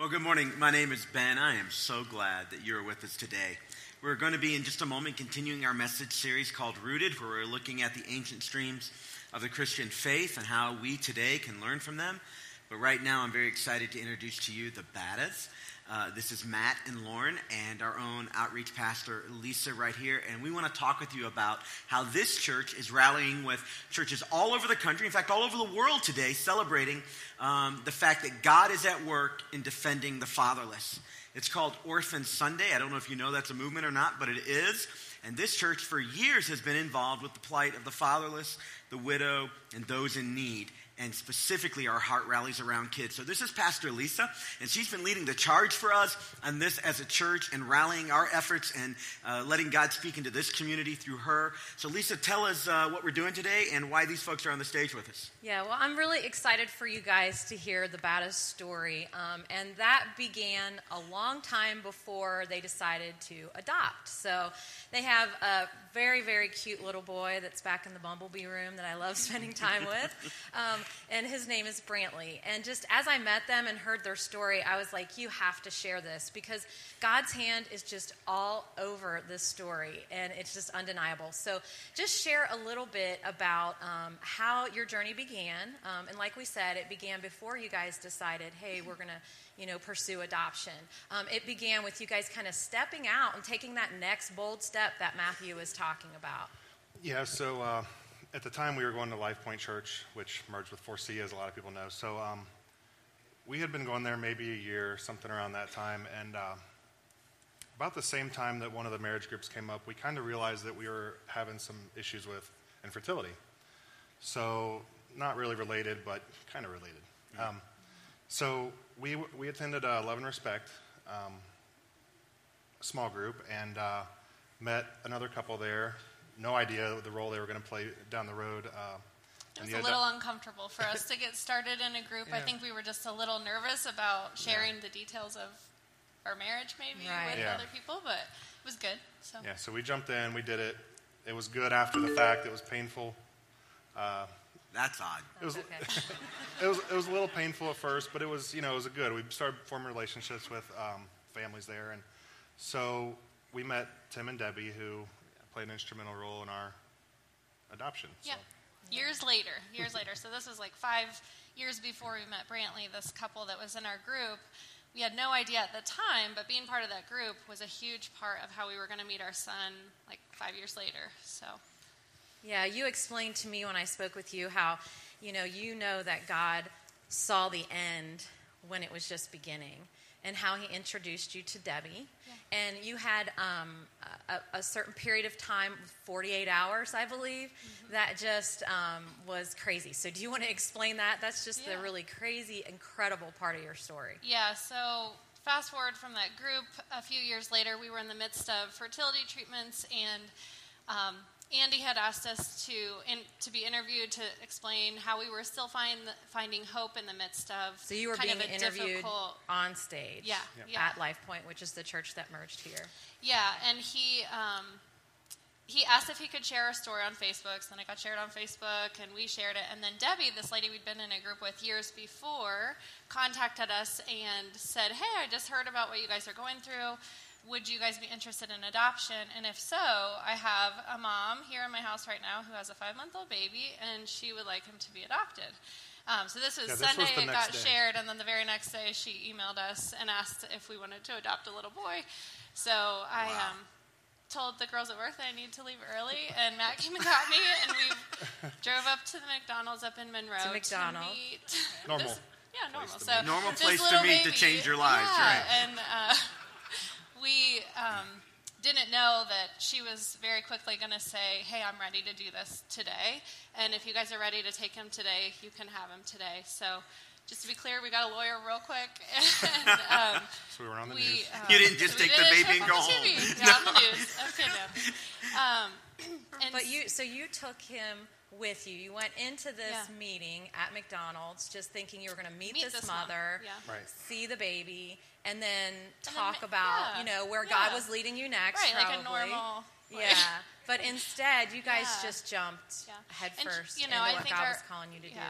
Well, good morning. My name is Ben. I am so glad that you're with us today. We're going to be in just a moment continuing our message series called Rooted, where we're looking at the ancient streams of the Christian faith and how we today can learn from them. But right now, I'm very excited to introduce to you the Battas. Uh, this is Matt and Lauren and our own outreach pastor, Lisa, right here. And we want to talk with you about how this church is rallying with churches all over the country, in fact, all over the world today, celebrating um, the fact that God is at work in defending the fatherless. It's called Orphan Sunday. I don't know if you know that's a movement or not, but it is. And this church for years has been involved with the plight of the fatherless, the widow, and those in need and specifically our heart rallies around kids. So this is Pastor Lisa, and she's been leading the charge for us on this as a church and rallying our efforts and uh, letting God speak into this community through her. So Lisa, tell us uh, what we're doing today and why these folks are on the stage with us. Yeah, well, I'm really excited for you guys to hear the Battas story, um, and that began a long time before they decided to adopt. So they have a very, very cute little boy that's back in the bumblebee room that I love spending time with. Um, and his name is Brantley. And just as I met them and heard their story, I was like, you have to share this because God's hand is just all over this story, and it's just undeniable. So just share a little bit about um, how your journey began. Um, and like we said, it began before you guys decided, hey, we're going to you know, pursue adoption. Um, it began with you guys kind of stepping out and taking that next bold step that Matthew was talking about. Yeah, so uh, at the time we were going to Life Point Church, which merged with 4C, as a lot of people know. So um, we had been going there maybe a year, something around that time, and uh, about the same time that one of the marriage groups came up, we kind of realized that we were having some issues with infertility. So not really related, but kind of related. Um, so we we attended uh, Love and Respect, um, small group, and uh, met another couple there no idea the role they were going to play down the road. Uh, it was a little uncomfortable for us to get started in a group. Yeah. I think we were just a little nervous about sharing yeah. the details of our marriage, maybe right. with yeah. other people, but it was good. So yeah, so we jumped in, we did it. It was good after the fact. It was painful. Uh, That's odd. It was, okay. it was it was a little painful at first, but it was you know it was good. We started forming relationships with um, families there, and so we met Tim and Debbie, who played an instrumental role in our adoption. Yeah. So. Years later, years later. So this was like five years before we met Brantley, this couple that was in our group. We had no idea at the time, but being part of that group was a huge part of how we were going to meet our son like five years later. So. Yeah, you explained to me when I spoke with you how, you know, you know that God saw the end when it was just beginning and how he introduced you to Debbie. Yeah. And you had um, a, a, certain period of time, 48 hours, I believe, mm-hmm. that just um, was crazy. So, do you want to explain that? That's just yeah. the really crazy, incredible part of your story. Yeah, so fast forward from that group, a few years later, we were in the midst of fertility treatments and um, Andy had asked us to in, to be interviewed to explain how we were still find, finding hope in the midst of. So you were being interviewed on stage, yeah, yeah, at Life Point, which is the church that merged here. Yeah, and he um, he asked if he could share a story on Facebook. So then it got shared on Facebook, and we shared it. And then Debbie, this lady we'd been in a group with years before, contacted us and said, "Hey, I just heard about what you guys are going through." Would you guys be interested in adoption? And if so, I have a mom here in my house right now who has a five month old baby, and she would like him to be adopted. Um, so this was yeah, this Sunday, was it got day. shared, and then the very next day she emailed us and asked if we wanted to adopt a little boy. So I wow. um, told the girls at work that I needed to leave early, and Matt came and got me, and we drove up to the McDonald's up in Monroe to McDonald's. To meet normal. This, yeah, normal. So normal place to meet baby, to change your lives, yeah, right? And uh, we um, didn't know that she was very quickly going to say, Hey, I'm ready to do this today. And if you guys are ready to take him today, you can have him today. So, just to be clear, we got a lawyer real quick. and, um, so we were on the we, news. Um, you didn't just so take the baby and go home. Yeah, no. on the news. Okay, no. Um, but you, so you took him with you. You went into this yeah. meeting at McDonald's just thinking you were going to meet, meet, this, this mother, yeah. right. see the baby, and then talk and then, about yeah. you know where God was leading you next. Right, probably. like a normal. Like, yeah, but instead you guys just jumped head and, you know, into I what God our, was calling you to do.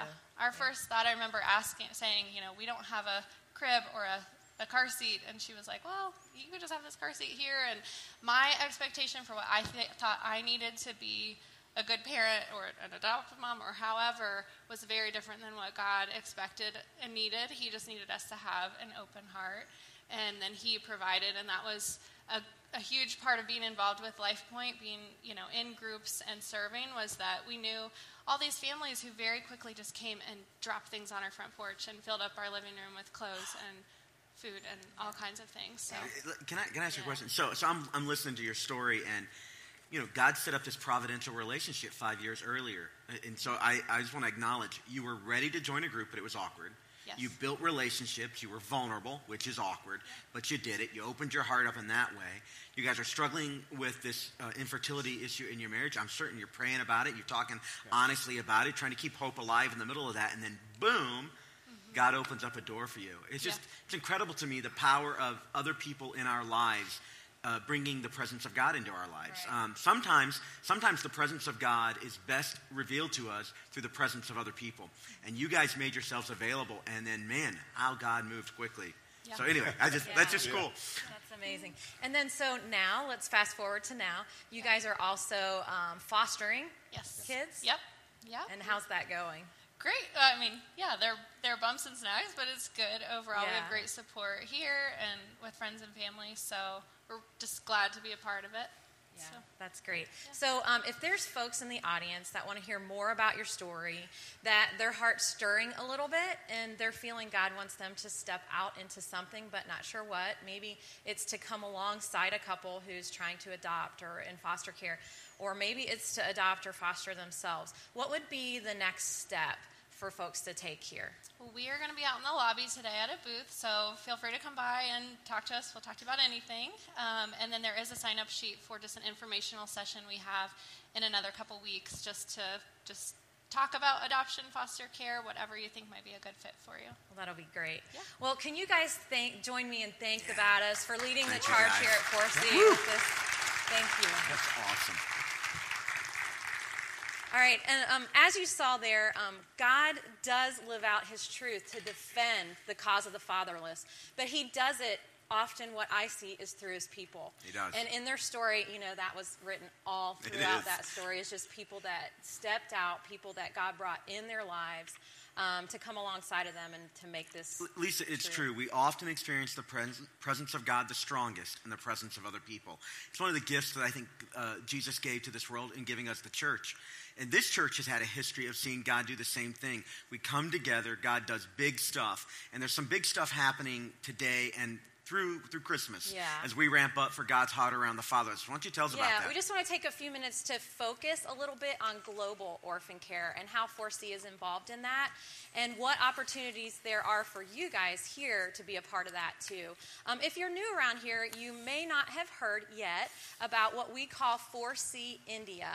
Our first thought, I remember asking, saying, you know, we don't have a crib or a a car seat, and she was like, "Well, you could just have this car seat here." And my expectation for what I th- thought I needed to be a good parent or an adoptive mom or however was very different than what God expected and needed. He just needed us to have an open heart, and then He provided, and that was a, a huge part of being involved with LifePoint, being you know in groups and serving, was that we knew all these families who very quickly just came and dropped things on our front porch and filled up our living room with clothes and food and all kinds of things. So, can I can I ask yeah. you a question? So so I'm I'm listening to your story and you know, God set up this providential relationship five years earlier. And so I, I just want to acknowledge you were ready to join a group, but it was awkward. Yes. You built relationships. You were vulnerable, which is awkward, but you did it. You opened your heart up in that way. You guys are struggling with this uh, infertility issue in your marriage. I'm certain you're praying about it. You're talking yeah. honestly about it, trying to keep hope alive in the middle of that. And then, boom, mm-hmm. God opens up a door for you. It's just, yeah. it's incredible to me the power of other people in our lives uh, bringing the presence of God into our lives. Right. Um, sometimes, sometimes the presence of God is best revealed to us through the presence of other people. And you guys made yourselves available, and then, man, how God moved quickly. Yeah. So anyway, I just yeah. that's just cool. That's amazing. And then so now let's fast forward to now. You guys are also um, fostering yes. kids. Yep. Yeah. And how's that going? Great. I mean, yeah, there there are bumps and snags, but it's good overall. Yeah. We have great support here and with friends and family. So we're just glad to be a part of it. Yeah, so. that's great. Yeah. So, um, if there's folks in the audience that want to hear more about your story, that their heart's stirring a little bit, and they're feeling God wants them to step out into something, but not sure what, maybe it's to come alongside a couple who's trying to adopt or in foster care, or maybe it's to adopt or foster themselves. What would be the next step? For folks to take here? We are going to be out in the lobby today at a booth, so feel free to come by and talk to us. We'll talk to you about anything. Um, and then there is a sign up sheet for just an informational session we have in another couple weeks just to just talk about adoption, foster care, whatever you think might be a good fit for you. Well, that'll be great. Yeah. Well, can you guys thank, join me and thank yeah. the Battas for leading thank the charge here at 4C this. Thank you. That's awesome. All right, and um, as you saw there, um, God does live out his truth to defend the cause of the fatherless, but he does it often what I see is through his people. He does. And in their story, you know, that was written all throughout that story. It's just people that stepped out, people that God brought in their lives um, to come alongside of them and to make this. Lisa, it's true. true. We often experience the pres- presence of God the strongest in the presence of other people. It's one of the gifts that I think uh, Jesus gave to this world in giving us the church. And this church has had a history of seeing God do the same thing. We come together, God does big stuff, and there's some big stuff happening today and through through Christmas yeah. as we ramp up for God's heart around the fathers. Why don't you tell us yeah, about that? Yeah, we just want to take a few minutes to focus a little bit on global orphan care and how 4C is involved in that and what opportunities there are for you guys here to be a part of that too. Um, if you're new around here, you may not have heard yet about what we call 4C India.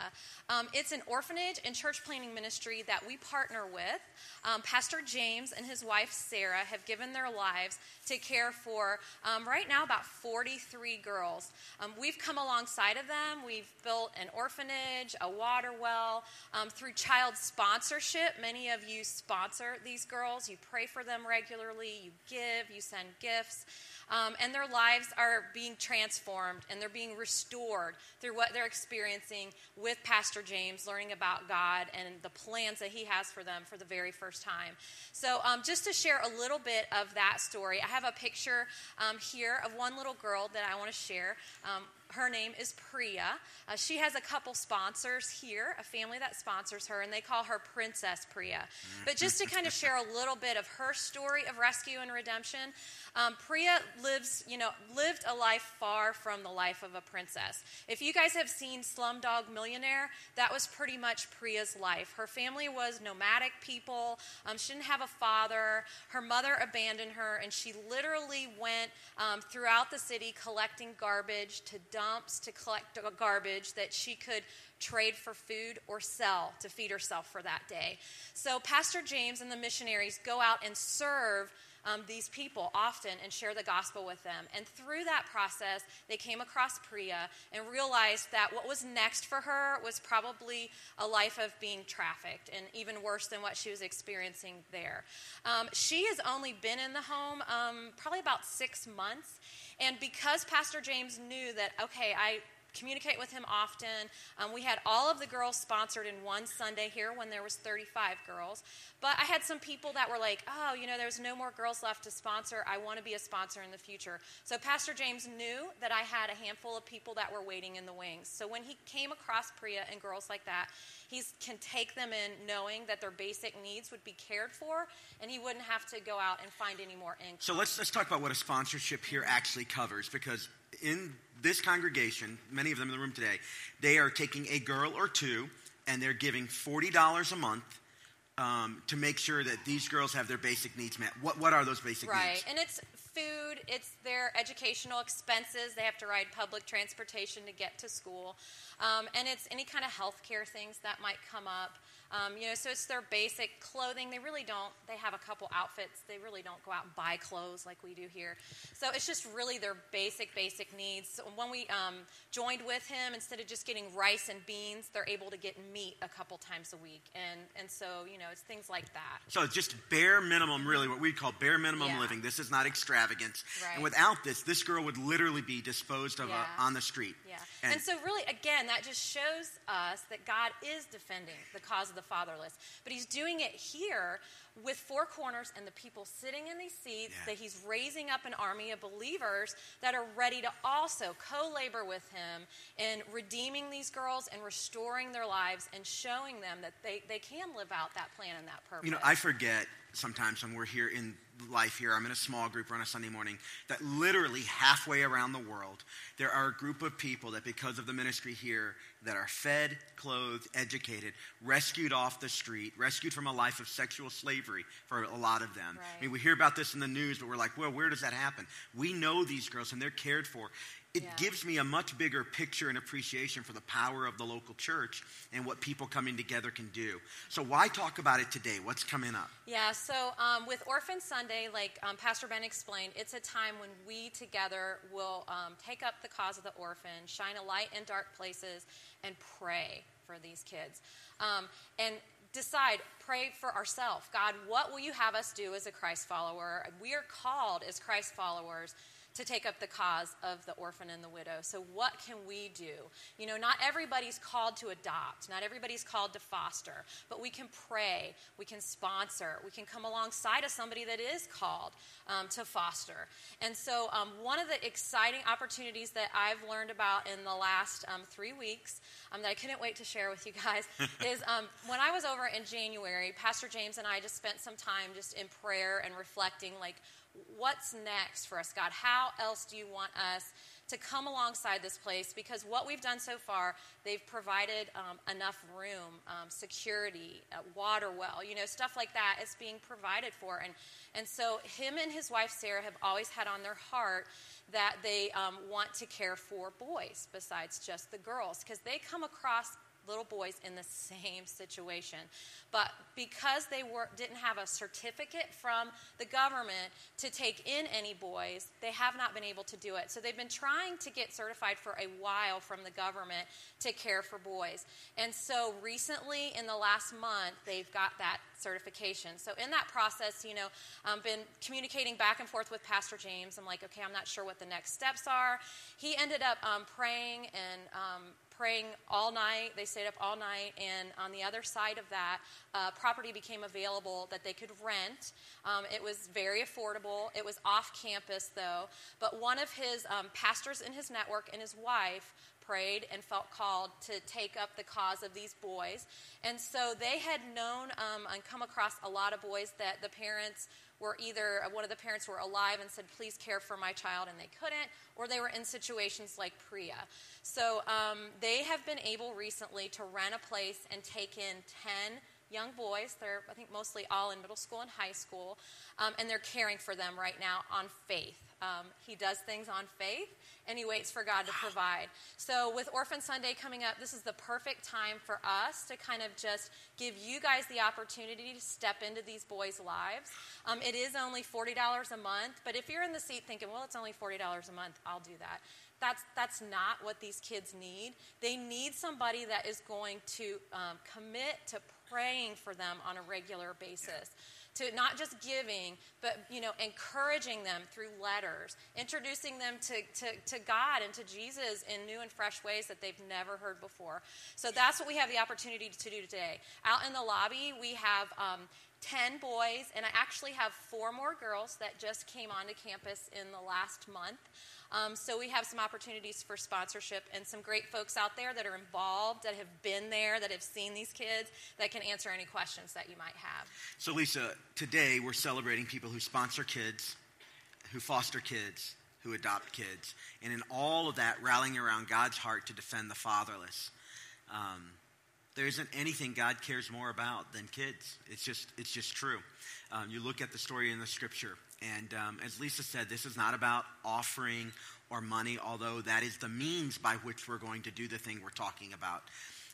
Um, it's an orphanage and church planting ministry that we partner with. Um, Pastor James and his wife Sarah have given their lives to care for um, right now about 43 girls. Um, we've come alongside of them. We've built an orphanage, a water well. Um, through child sponsorship, many of you sponsor these girls. You pray for them regularly, you give, you send gifts. Um, and their lives are being transformed and they're being restored through what they're experiencing with Pastor James, learning about God and the plans that he has for them for the very first time. So, um, just to share a little bit of that story, I have a picture um, here of one little girl that I want to share. Her name is Priya. Uh, she has a couple sponsors here, a family that sponsors her, and they call her Princess Priya. But just to kind of share a little bit of her story of rescue and redemption, um, Priya lives, you know, lived a life far from the life of a princess. If you guys have seen Slumdog Millionaire, that was pretty much Priya's life. Her family was nomadic people. Um, she didn't have a father. Her mother abandoned her, and she literally went um, throughout the city collecting garbage to dumps to collect garbage that she could trade for food or sell to feed herself for that day. So Pastor James and the missionaries go out and serve um, these people often and share the gospel with them. And through that process, they came across Priya and realized that what was next for her was probably a life of being trafficked and even worse than what she was experiencing there. Um, she has only been in the home um, probably about six months. And because Pastor James knew that, okay, I communicate with him often. Um, we had all of the girls sponsored in one Sunday here when there was 35 girls. But I had some people that were like, oh, you know, there's no more girls left to sponsor. I want to be a sponsor in the future. So Pastor James knew that I had a handful of people that were waiting in the wings. So when he came across Priya and girls like that, he can take them in knowing that their basic needs would be cared for and he wouldn't have to go out and find any more income. So let's, let's talk about what a sponsorship here actually covers because in this congregation, many of them in the room today, they are taking a girl or two and they're giving $40 a month um, to make sure that these girls have their basic needs met. What, what are those basic right. needs? Right, and it's food, it's their educational expenses. They have to ride public transportation to get to school, um, and it's any kind of health care things that might come up. Um, you know, so it's their basic clothing. They really don't. They have a couple outfits. They really don't go out and buy clothes like we do here. So it's just really their basic, basic needs. So when we um, joined with him, instead of just getting rice and beans, they're able to get meat a couple times a week, and and so you know, it's things like that. So it's just bare minimum, really, what we call bare minimum Yeah. living. This is not extravagance. Right. And without this, this girl would literally be disposed of uh, Yeah. on the street. Yeah. And, And, so, really, again, that just shows us that God is defending the cause of the fatherless. But He's doing it here with four corners and the people sitting in these seats, Yeah. that He's raising up an army of believers that are ready to also co labor with Him in redeeming these girls and restoring their lives and showing them that they, they can live out that plan and that purpose. You know, I forget sometimes when we're here in life here, I'm in a small group on a Sunday morning, that literally halfway around the world, there are a group of people that, because of the ministry here, that are fed, clothed, educated, rescued off the street, rescued from a life of sexual slavery for a lot of them. I mean, we hear about this in the news, but we're like, well, where does that happen? We know these girls and they're cared for. It Yeah. gives me a much bigger picture and appreciation for the power of the local church and what people coming together can do. So, why talk about it today? What's coming up? Yeah, so um, with Orphan Sunday, like um, Pastor Ben explained, it's a time when we together will um, take up the cause of the orphan, shine a light in dark places, and pray for these kids. Um, and decide, pray for ourselves. God, what will you have us do as a Christ follower? We are called as Christ followers to take up the cause of the orphan and the widow. So, what can we do? You know, not everybody's called to adopt, not everybody's called to foster, but we can pray, we can sponsor, we can come alongside of somebody that is called um, to foster. And so, um, one of the exciting opportunities that I've learned about in the last um, three weeks um, that I couldn't wait to share with you guys is um, when I was over in January, Pastor James and I just spent some time just in prayer and reflecting, like, what's next for us, God? How else do you want us to come alongside this place? Because what we've done so far, they've provided um, enough room, um, security, uh, water well, you know, stuff like that is being provided for. And, and so him and his wife, Sarah, have always had on their heart that they um, want to care for boys besides just the girls because they come across little boys in the same situation. But because they were, didn't have a certificate from the government to take in any boys, they have not been able to do it. So they've been trying to get certified for a while from the government to care for boys. And so recently, in the last month, they've got that certification. So in that process, you know, I've been communicating back and forth with Pastor James. I'm like, okay, I'm not sure what the next steps are. He ended up um, praying and um, praying all night. They stayed up all night, and on the other side of that, uh, property became available that they could rent. Um, it was very affordable. It was off campus, though. But one of his um, pastors in his network and his wife prayed and felt called to take up the cause of these boys. And so they had known um, and come across a lot of boys that the parents were either one of the parents were alive and said, "Please care for my child," and they couldn't, or they were in situations like Priya. So um, they have been able recently to rent a place and take in ten young boys. They're, I think, mostly all in middle school and high school, um, and they're caring for them right now on faith. Um, he does things on faith, and he waits for God to provide. So, with Orphan Sunday coming up, this is the perfect time for us to kind of just give you guys the opportunity to step into these boys' lives. Um, it is only $40 a month, but if you're in the seat thinking, well, it's only $40 a month, I'll do that. That's, that's not what these kids need. They need somebody that is going to um, commit to praying for them on a regular basis to not just giving, but you know, encouraging them through letters, introducing them to, to, to God and to Jesus in new and fresh ways that they've never heard before. So that's what we have the opportunity to do today. Out in the lobby, we have um, 10 boys, and I actually have four more girls that just came onto campus in the last month. Um, so we have some opportunities for sponsorship and some great folks out there that are involved, that have been there, that have seen these kids, that can answer any questions that you might have. So, Lisa, today we're celebrating people who sponsor kids, who foster kids, who adopt kids, and in all of that, rallying around God's heart to defend the fatherless. Um, there isn't anything God cares more about than kids. It's just, it's just true. Um, you look at the story in the scripture, and um, as Lisa said, this is not about offering or money, although that is the means by which we're going to do the thing we're talking about.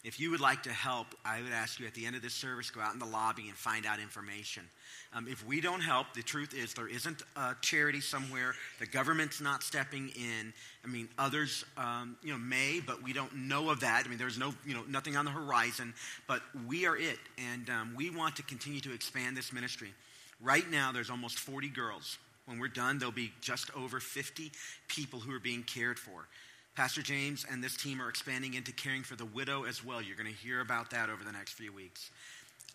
If you would like to help, I would ask you at the end of this service, go out in the lobby and find out information. Um, if we don't help, the truth is there isn't a charity somewhere. The government's not stepping in. I mean, others, um, you know, may, but we don't know of that. I mean, there's no, you know, nothing on the horizon. But we are it, and um, we want to continue to expand this ministry. Right now, there's almost 40 girls. When we're done, there'll be just over 50 people who are being cared for. Pastor James and this team are expanding into caring for the widow as well. You're going to hear about that over the next few weeks.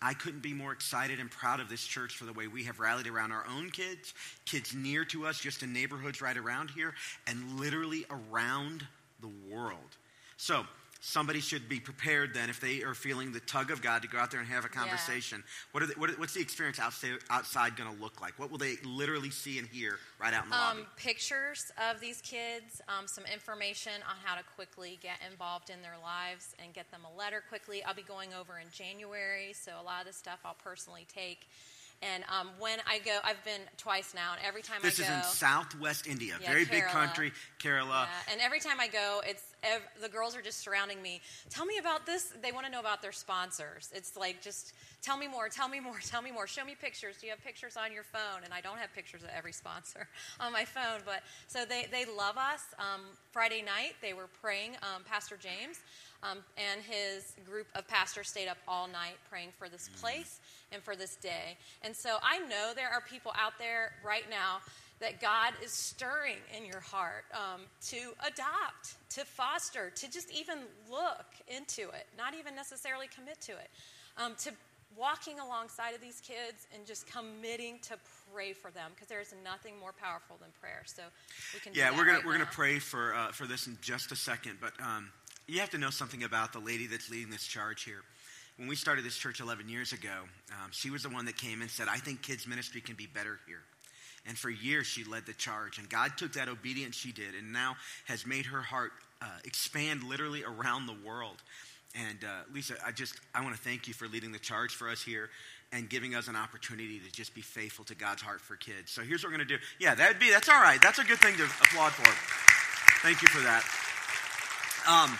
I couldn't be more excited and proud of this church for the way we have rallied around our own kids, kids near to us, just in neighborhoods right around here, and literally around the world. So, somebody should be prepared then if they are feeling the tug of God to go out there and have a conversation. Yeah. What, they, what what's the experience outside, outside going to look like? What will they literally see and hear right out in the um, lobby? Pictures of these kids, um, some information on how to quickly get involved in their lives and get them a letter quickly. I'll be going over in January, so a lot of the stuff I'll personally take. And um, when I go, I've been twice now, and every time this I go, this is in Southwest India, yeah, very Kerala. big country, Kerala. Yeah, and every time I go, it's ev- the girls are just surrounding me. Tell me about this. They want to know about their sponsors. It's like just tell me more, tell me more, tell me more. Show me pictures. Do you have pictures on your phone? And I don't have pictures of every sponsor on my phone, but so they they love us. Um, Friday night they were praying. Um, Pastor James um, and his group of pastors stayed up all night praying for this mm. place and for this day. And so I know there are people out there right now that God is stirring in your heart um, to adopt, to foster, to just even look into it, not even necessarily commit to it, um, to walking alongside of these kids and just committing to pray for them because there's nothing more powerful than prayer. So we can. Yeah, we're gonna right we're now. gonna pray for uh, for this in just a second, but um, you have to know something about the lady that's leading this charge here. When we started this church 11 years ago, um, she was the one that came and said, I think kids' ministry can be better here. And for years, she led the charge. And God took that obedience she did and now has made her heart uh, expand literally around the world. And uh, Lisa, I just I want to thank you for leading the charge for us here and giving us an opportunity to just be faithful to God's heart for kids. So here's what we're going to do. Yeah, that'd be that's all right. That's a good thing to applaud for. Thank you for that. Um,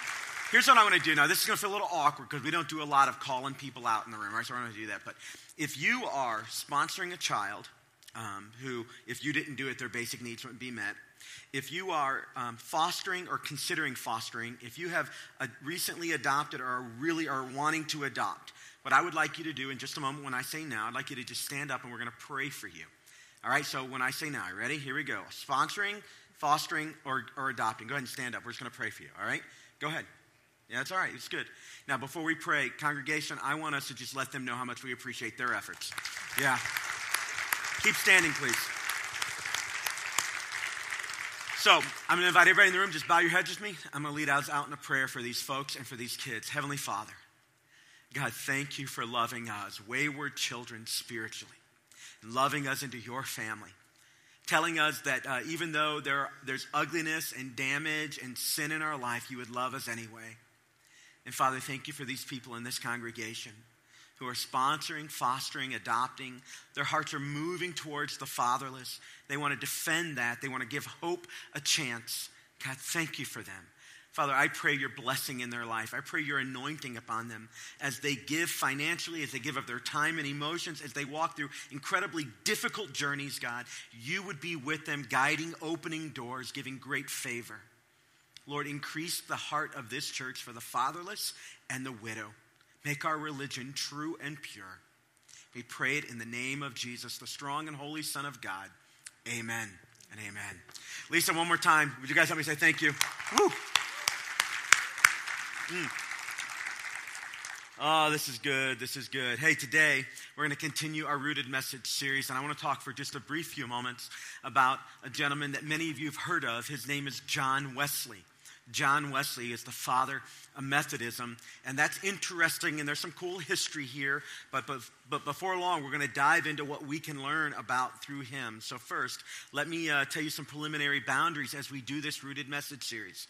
Here's what I'm going to do now. This is going to feel a little awkward because we don't do a lot of calling people out in the room, right? So I'm going to do that. But if you are sponsoring a child um, who, if you didn't do it, their basic needs wouldn't be met. If you are um, fostering or considering fostering, if you have recently adopted or really are wanting to adopt, what I would like you to do in just a moment when I say now, I'd like you to just stand up and we're going to pray for you. All right, so when I say now, ready? Here we go. Sponsoring, fostering, or, or adopting. Go ahead and stand up. We're just going to pray for you. All right? Go ahead. Yeah, that's all right. It's good. Now, before we pray, congregation, I want us to just let them know how much we appreciate their efforts. Yeah. Keep standing, please. So, I'm going to invite everybody in the room, just bow your heads with me. I'm going to lead us out in a prayer for these folks and for these kids. Heavenly Father, God, thank you for loving us, wayward children spiritually, and loving us into your family telling us that uh, even though there, there's ugliness and damage and sin in our life, you would love us anyway. And Father, thank you for these people in this congregation. who are sponsoring, fostering, adopting. Their hearts are moving towards the fatherless. They want to defend that, they want to give hope a chance. God, thank you for them. Father, I pray your blessing in their life. I pray your anointing upon them as they give financially, as they give of their time and emotions, as they walk through incredibly difficult journeys, God. You would be with them, guiding, opening doors, giving great favor. Lord, increase the heart of this church for the fatherless and the widow. Make our religion true and pure. We pray it in the name of Jesus, the strong and holy Son of God. Amen and amen. Lisa, one more time. Would you guys help me say thank you? Woo! Mm. Oh, this is good. This is good. Hey, today we're going to continue our Rooted Message series, and I want to talk for just a brief few moments about a gentleman that many of you have heard of. His name is John Wesley. John Wesley is the father of Methodism, and that's interesting, and there's some cool history here, but, but, but before long, we're going to dive into what we can learn about through him. So, first, let me uh, tell you some preliminary boundaries as we do this Rooted Message series.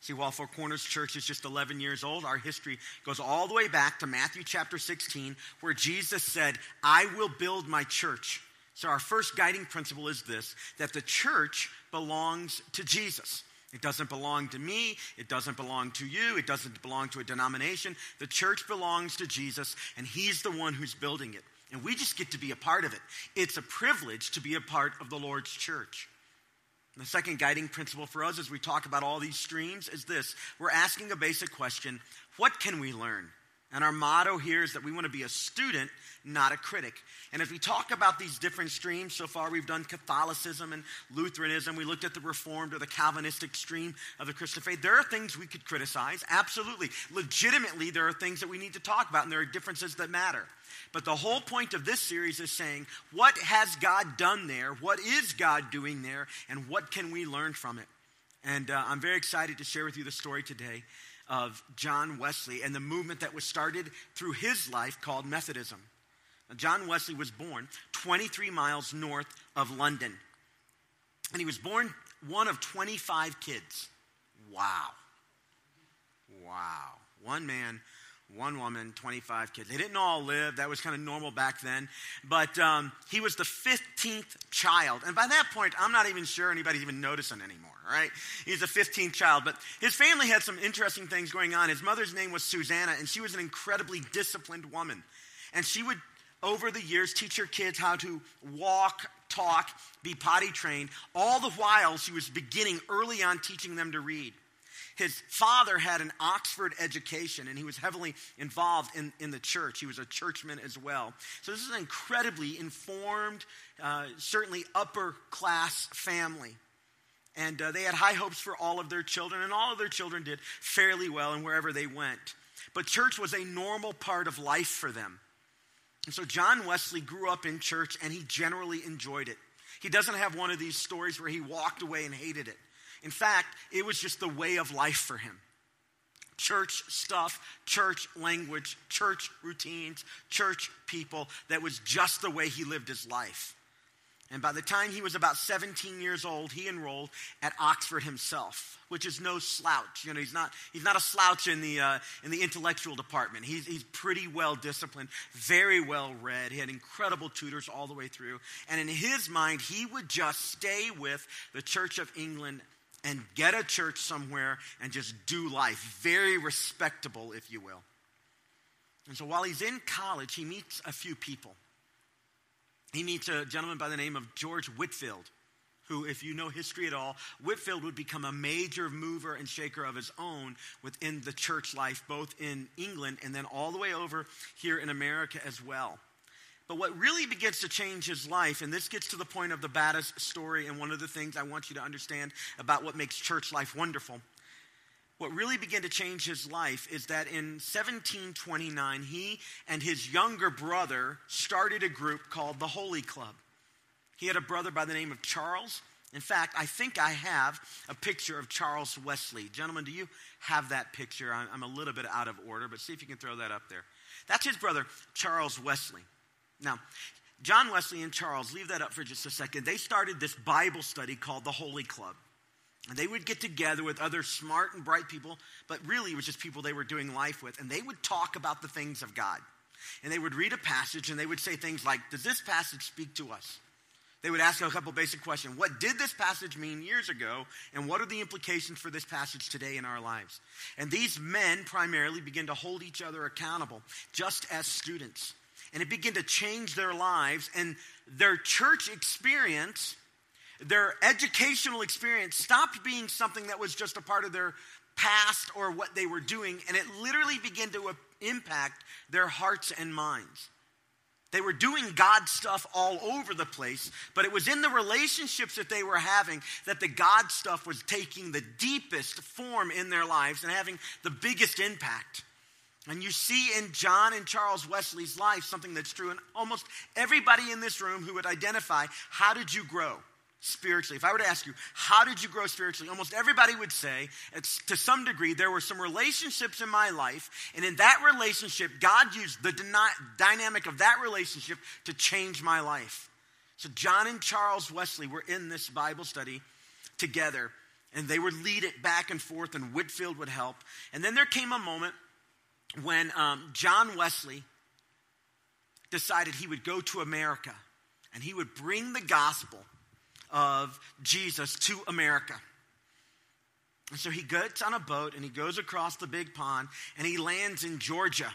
See, while Four Corners Church is just 11 years old, our history goes all the way back to Matthew chapter 16, where Jesus said, I will build my church. So, our first guiding principle is this that the church belongs to Jesus. It doesn't belong to me. It doesn't belong to you. It doesn't belong to a denomination. The church belongs to Jesus, and He's the one who's building it. And we just get to be a part of it. It's a privilege to be a part of the Lord's church. The second guiding principle for us as we talk about all these streams is this we're asking a basic question what can we learn? And our motto here is that we want to be a student, not a critic. And as we talk about these different streams, so far we've done Catholicism and Lutheranism. We looked at the Reformed or the Calvinistic stream of the Christian faith. There are things we could criticize, absolutely. Legitimately, there are things that we need to talk about, and there are differences that matter. But the whole point of this series is saying, what has God done there? What is God doing there? And what can we learn from it? And uh, I'm very excited to share with you the story today of John Wesley and the movement that was started through his life called Methodism. Now, John Wesley was born 23 miles north of London. And he was born one of 25 kids. Wow. Wow. One man, one woman, 25 kids. They didn't all live. That was kind of normal back then. But um, he was the 15th child. And by that point, I'm not even sure anybody's even noticing anymore, right? He's the 15th child. But his family had some interesting things going on. His mother's name was Susanna, and she was an incredibly disciplined woman. And she would, over the years, teach her kids how to walk, talk, be potty trained, all the while she was beginning early on teaching them to read. His father had an Oxford education and he was heavily involved in, in the church. He was a churchman as well. So, this is an incredibly informed, uh, certainly upper class family. And uh, they had high hopes for all of their children, and all of their children did fairly well in wherever they went. But church was a normal part of life for them. And so John Wesley grew up in church and he generally enjoyed it. He doesn't have one of these stories where he walked away and hated it. In fact, it was just the way of life for him. Church stuff, church language, church routines, church people. That was just the way he lived his life. And by the time he was about 17 years old, he enrolled at Oxford himself, which is no slouch. You know, he's not, he's not a slouch in the, uh, in the intellectual department. He's, he's pretty well disciplined, very well read. He had incredible tutors all the way through. And in his mind, he would just stay with the Church of England and get a church somewhere and just do life. Very respectable, if you will. And so while he's in college, he meets a few people. He meets a gentleman by the name of George Whitefield, who, if you know history at all, Whitefield would become a major mover and shaker of his own within the church life, both in England and then all the way over here in America as well. But what really begins to change his life, and this gets to the point of the Battas story, and one of the things I want you to understand about what makes church life wonderful. What really began to change his life is that in 1729, he and his younger brother started a group called the Holy Club. He had a brother by the name of Charles. In fact, I think I have a picture of Charles Wesley. Gentlemen, do you have that picture? I'm a little bit out of order, but see if you can throw that up there. That's his brother, Charles Wesley. Now, John Wesley and Charles, leave that up for just a second. They started this Bible study called the Holy Club. And they would get together with other smart and bright people, but really it was just people they were doing life with, and they would talk about the things of God. and they would read a passage and they would say things like, Does this passage speak to us? They would ask a couple basic questions. What did this passage mean years ago, and what are the implications for this passage today in our lives? And these men primarily begin to hold each other accountable, just as students. And it began to change their lives, and their church experience, their educational experience, stopped being something that was just a part of their past or what they were doing, and it literally began to impact their hearts and minds. They were doing God stuff all over the place, but it was in the relationships that they were having that the God stuff was taking the deepest form in their lives and having the biggest impact. And you see in John and Charles Wesley's life something that's true in almost everybody in this room who would identify how did you grow? spiritually, if I were to ask you, how did you grow spiritually? Almost everybody would say, to some degree, there were some relationships in my life, and in that relationship, God used the dynamic of that relationship to change my life. So, John and Charles Wesley were in this Bible study together, and they would lead it back and forth, and Whitefield would help. And then there came a moment when um, John Wesley decided he would go to America and he would bring the gospel of Jesus to America. And so he gets on a boat and he goes across the big pond and he lands in Georgia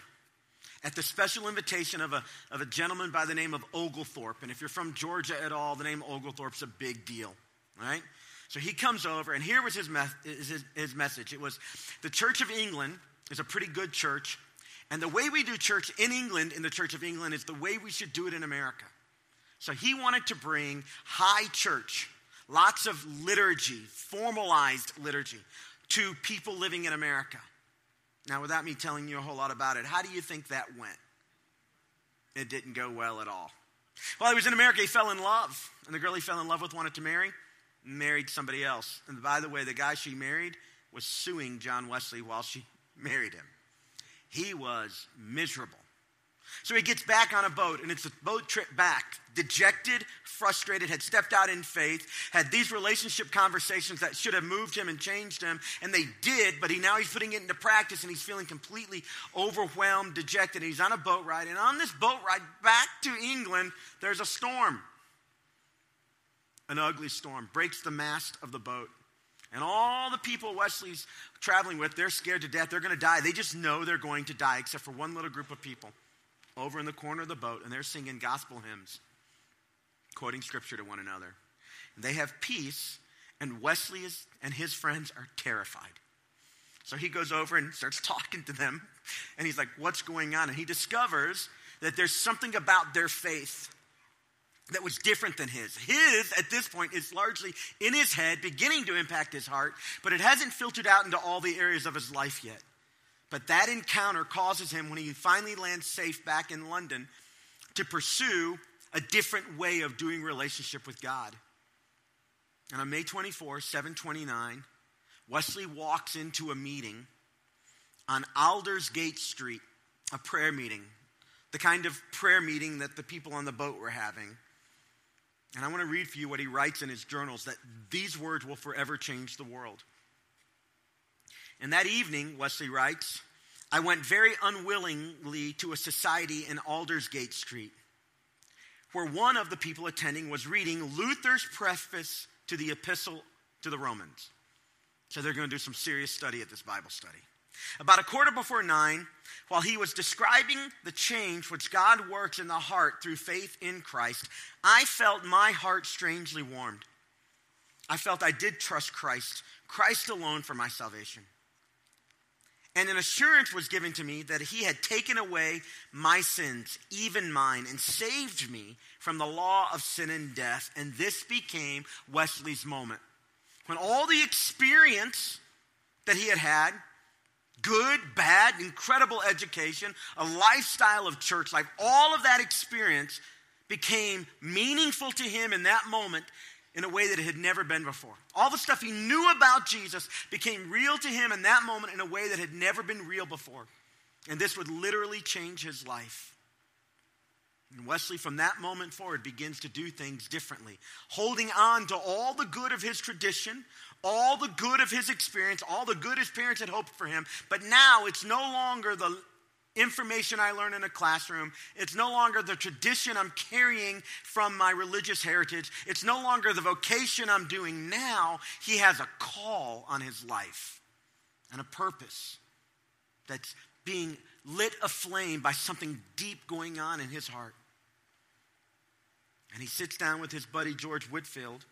at the special invitation of a, of a gentleman by the name of Oglethorpe. And if you're from Georgia at all, the name Oglethorpe's a big deal, right? So he comes over, and here was his, me- his, his message. It was the Church of England is a pretty good church, and the way we do church in England, in the Church of England, is the way we should do it in America. So he wanted to bring high church, lots of liturgy, formalized liturgy, to people living in America. Now, without me telling you a whole lot about it, how do you think that went? It didn't go well at all. While he was in America, he fell in love. And the girl he fell in love with wanted to marry, married somebody else. And by the way, the guy she married was suing John Wesley while she married him. He was miserable. So he gets back on a boat, and it's a boat trip back. Dejected, frustrated, had stepped out in faith, had these relationship conversations that should have moved him and changed him, and they did, but he now he's putting it into practice and he's feeling completely overwhelmed, dejected. He's on a boat ride, and on this boat ride back to England, there's a storm. An ugly storm breaks the mast of the boat. And all the people Wesley's traveling with, they're scared to death. They're going to die. They just know they're going to die, except for one little group of people over in the corner of the boat, and they're singing gospel hymns, quoting scripture to one another. And they have peace, and Wesley is, and his friends are terrified. So he goes over and starts talking to them, and he's like, What's going on? And he discovers that there's something about their faith that was different than his. His, at this point, is largely in his head, beginning to impact his heart, but it hasn't filtered out into all the areas of his life yet. But that encounter causes him, when he finally lands safe back in London, to pursue a different way of doing relationship with God. And on May 24, 729, Wesley walks into a meeting on Aldersgate Street, a prayer meeting, the kind of prayer meeting that the people on the boat were having. And I want to read for you what he writes in his journals that these words will forever change the world. And that evening, Wesley writes, I went very unwillingly to a society in Aldersgate Street, where one of the people attending was reading Luther's preface to the Epistle to the Romans. So they're going to do some serious study at this Bible study. About a quarter before nine, while he was describing the change which God works in the heart through faith in Christ, I felt my heart strangely warmed. I felt I did trust Christ, Christ alone for my salvation. And an assurance was given to me that he had taken away my sins, even mine, and saved me from the law of sin and death. And this became Wesley's moment. When all the experience that he had had, good, bad, incredible education, a lifestyle of church life, all of that experience became meaningful to him in that moment in a way that it had never been before. All the stuff he knew about Jesus became real to him in that moment in a way that had never been real before. And this would literally change his life. And Wesley, from that moment forward, begins to do things differently, holding on to all the good of his tradition, all the good of his experience, all the good his parents had hoped for him. But now it's no longer the information I learn in a classroom. It's no longer the tradition I'm carrying from my religious heritage. It's no longer the vocation I'm doing now. He has a call on his life and a purpose that's being lit aflame by something deep going on in his heart. And he sits down with his buddy George Whitefield,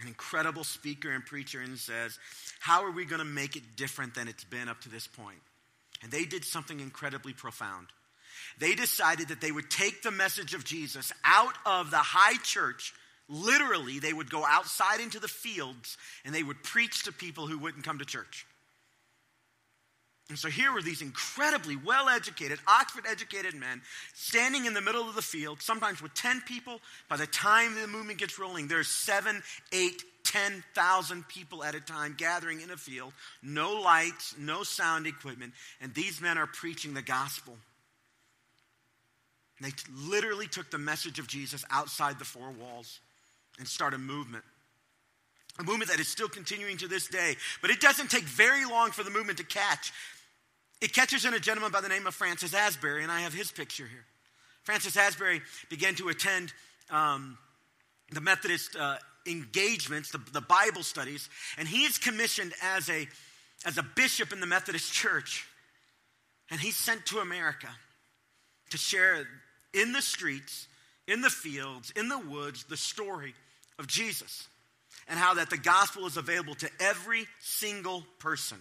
an incredible speaker and preacher, and says, How are we going to make it different than it's been up to this point? And they did something incredibly profound. They decided that they would take the message of Jesus out of the high church. Literally, they would go outside into the fields and they would preach to people who wouldn't come to church. And so here were these incredibly well educated, Oxford educated men standing in the middle of the field, sometimes with 10 people. By the time the movement gets rolling, there's seven, eight, 10,000 people at a time gathering in a field, no lights, no sound equipment, and these men are preaching the gospel. They t- literally took the message of Jesus outside the four walls and started a movement. A movement that is still continuing to this day. But it doesn't take very long for the movement to catch. It catches in a gentleman by the name of Francis Asbury, and I have his picture here. Francis Asbury began to attend um, the Methodist uh, engagements, the, the Bible studies, and he is commissioned as a, as a bishop in the Methodist Church. And he's sent to America to share in the streets, in the fields, in the woods, the story of Jesus and how that the gospel is available to every single person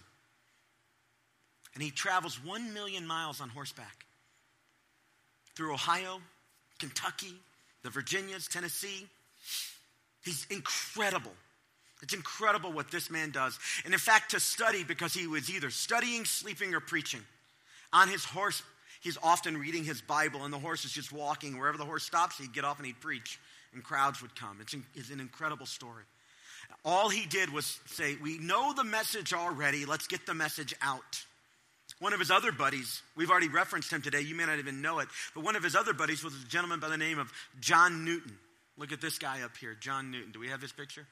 and he travels one million miles on horseback through Ohio, Kentucky, the Virginias, Tennessee. He's incredible. It's incredible what this man does. And in fact, to study, because he was either studying, sleeping, or preaching. On his horse, he's often reading his Bible, and the horse is just walking. Wherever the horse stops, he'd get off and he'd preach, and crowds would come. It's, it's an incredible story. All he did was say, We know the message already, let's get the message out. One of his other buddies, we've already referenced him today, you may not even know it, but one of his other buddies was a gentleman by the name of John Newton. Look at this guy up here, John Newton. Do we have his picture?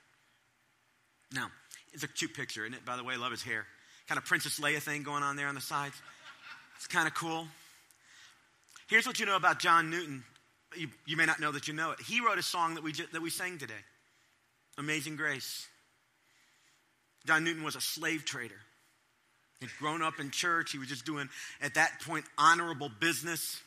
No. It's a cute picture, isn't it? By the way, I love his hair. Kind of Princess Leia thing going on there on the sides. It's kind of cool. Here's what you know about John Newton. You, you may not know that you know it. He wrote a song that we, that we sang today Amazing Grace. John Newton was a slave trader. He'd grown up in church. He was just doing, at that point, honorable business.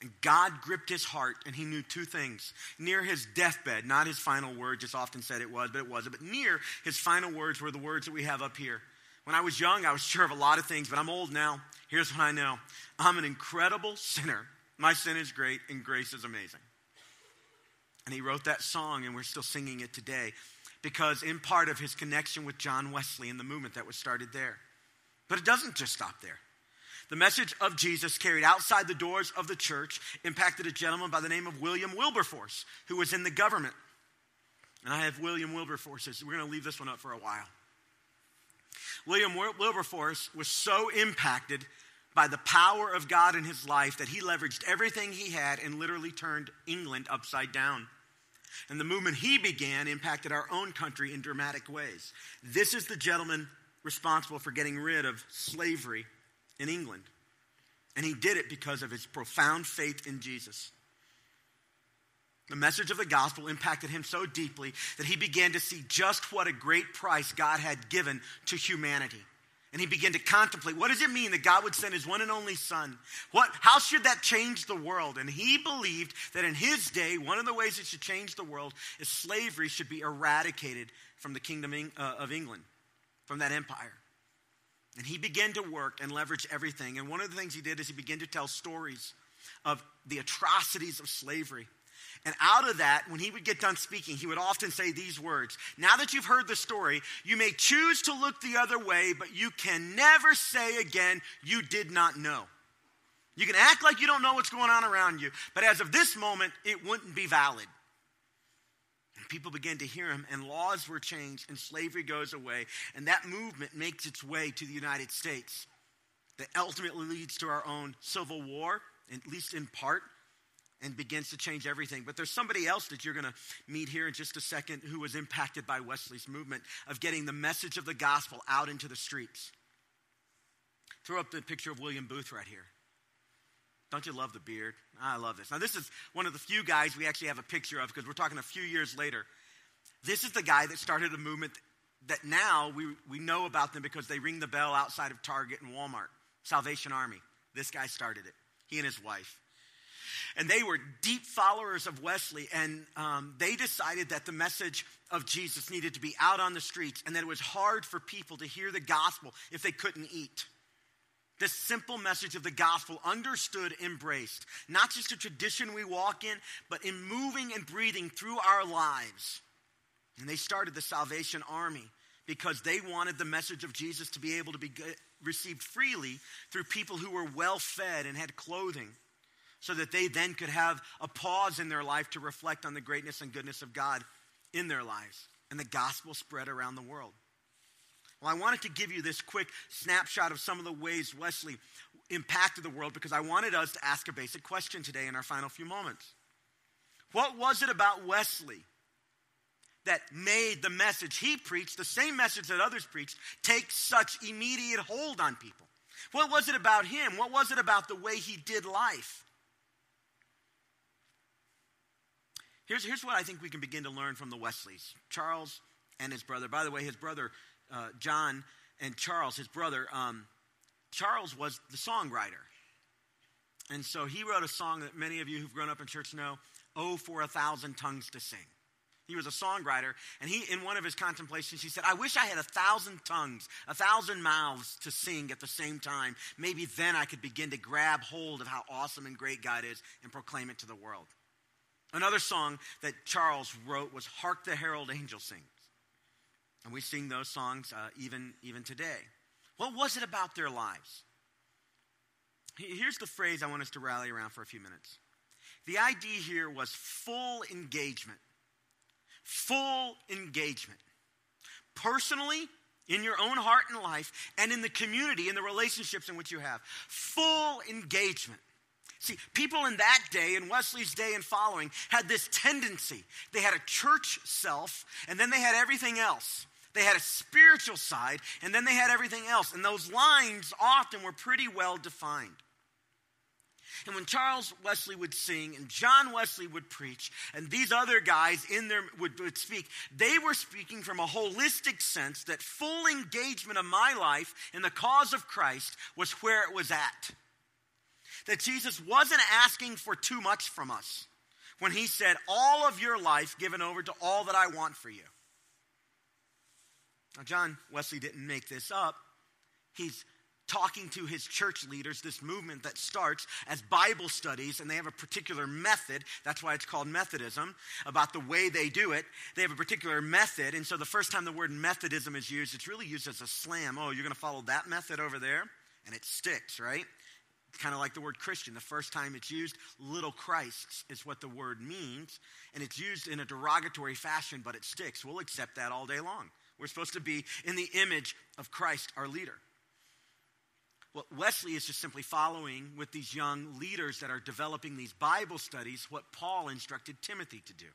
And God gripped his heart, and he knew two things. Near his deathbed, not his final words, just often said it was, but it wasn't. But near his final words were the words that we have up here. When I was young, I was sure of a lot of things, but I'm old now. Here's what I know I'm an incredible sinner. My sin is great, and grace is amazing. And he wrote that song, and we're still singing it today because, in part of his connection with John Wesley and the movement that was started there. But it doesn't just stop there. The message of Jesus carried outside the doors of the church impacted a gentleman by the name of William Wilberforce, who was in the government. And I have William Wilberforce. We're going to leave this one up for a while. William Wilberforce was so impacted by the power of God in his life that he leveraged everything he had and literally turned England upside down. And the movement he began impacted our own country in dramatic ways. This is the gentleman responsible for getting rid of slavery in England. And he did it because of his profound faith in Jesus. The message of the gospel impacted him so deeply that he began to see just what a great price God had given to humanity. And he began to contemplate what does it mean that God would send his one and only son? What, how should that change the world? And he believed that in his day, one of the ways it should change the world is slavery should be eradicated from the kingdom uh, of England from that empire. And he began to work and leverage everything. And one of the things he did is he began to tell stories of the atrocities of slavery. And out of that, when he would get done speaking, he would often say these words Now that you've heard the story, you may choose to look the other way, but you can never say again, You did not know. You can act like you don't know what's going on around you, but as of this moment, it wouldn't be valid. People began to hear him, and laws were changed, and slavery goes away. And that movement makes its way to the United States. That ultimately leads to our own civil war, at least in part, and begins to change everything. But there's somebody else that you're going to meet here in just a second who was impacted by Wesley's movement of getting the message of the gospel out into the streets. Throw up the picture of William Booth right here. Don't you love the beard? I love this. Now, this is one of the few guys we actually have a picture of because we're talking a few years later. This is the guy that started a movement that now we, we know about them because they ring the bell outside of Target and Walmart. Salvation Army. This guy started it, he and his wife. And they were deep followers of Wesley, and um, they decided that the message of Jesus needed to be out on the streets and that it was hard for people to hear the gospel if they couldn't eat. This simple message of the gospel, understood, embraced, not just a tradition we walk in, but in moving and breathing through our lives. And they started the Salvation Army because they wanted the message of Jesus to be able to be received freely through people who were well fed and had clothing so that they then could have a pause in their life to reflect on the greatness and goodness of God in their lives. And the gospel spread around the world. Well, I wanted to give you this quick snapshot of some of the ways Wesley impacted the world because I wanted us to ask a basic question today in our final few moments. What was it about Wesley that made the message he preached, the same message that others preached, take such immediate hold on people? What was it about him? What was it about the way he did life? Here's, here's what I think we can begin to learn from the Wesleys Charles and his brother. By the way, his brother, uh, John, and Charles, his brother, um, Charles was the songwriter. And so he wrote a song that many of you who've grown up in church know, Oh, for a thousand tongues to sing. He was a songwriter, and he, in one of his contemplations, he said, I wish I had a thousand tongues, a thousand mouths to sing at the same time. Maybe then I could begin to grab hold of how awesome and great God is and proclaim it to the world. Another song that Charles wrote was Hark the Herald Angels Sings. And we sing those songs uh, even, even today. What was it about their lives? Here's the phrase I want us to rally around for a few minutes. The idea here was full engagement full engagement. Personally, in your own heart and life, and in the community, in the relationships in which you have. Full engagement. See, people in that day, in Wesley's day and following, had this tendency. They had a church self, and then they had everything else. They had a spiritual side, and then they had everything else. And those lines often were pretty well defined. And when Charles Wesley would sing and John Wesley would preach and these other guys in there would, would speak, they were speaking from a holistic sense that full engagement of my life in the cause of Christ was where it was at. That Jesus wasn't asking for too much from us when he said, All of your life given over to all that I want for you. Now, John Wesley didn't make this up. He's talking to his church leaders, this movement that starts as Bible studies, and they have a particular method. That's why it's called Methodism, about the way they do it. They have a particular method, and so the first time the word Methodism is used, it's really used as a slam. Oh, you're going to follow that method over there? And it sticks, right? It's kind of like the word Christian. The first time it's used, little Christs is what the word means, and it's used in a derogatory fashion, but it sticks. We'll accept that all day long. We're supposed to be in the image of Christ, our leader. Well, Wesley is just simply following with these young leaders that are developing these Bible studies what Paul instructed Timothy to do.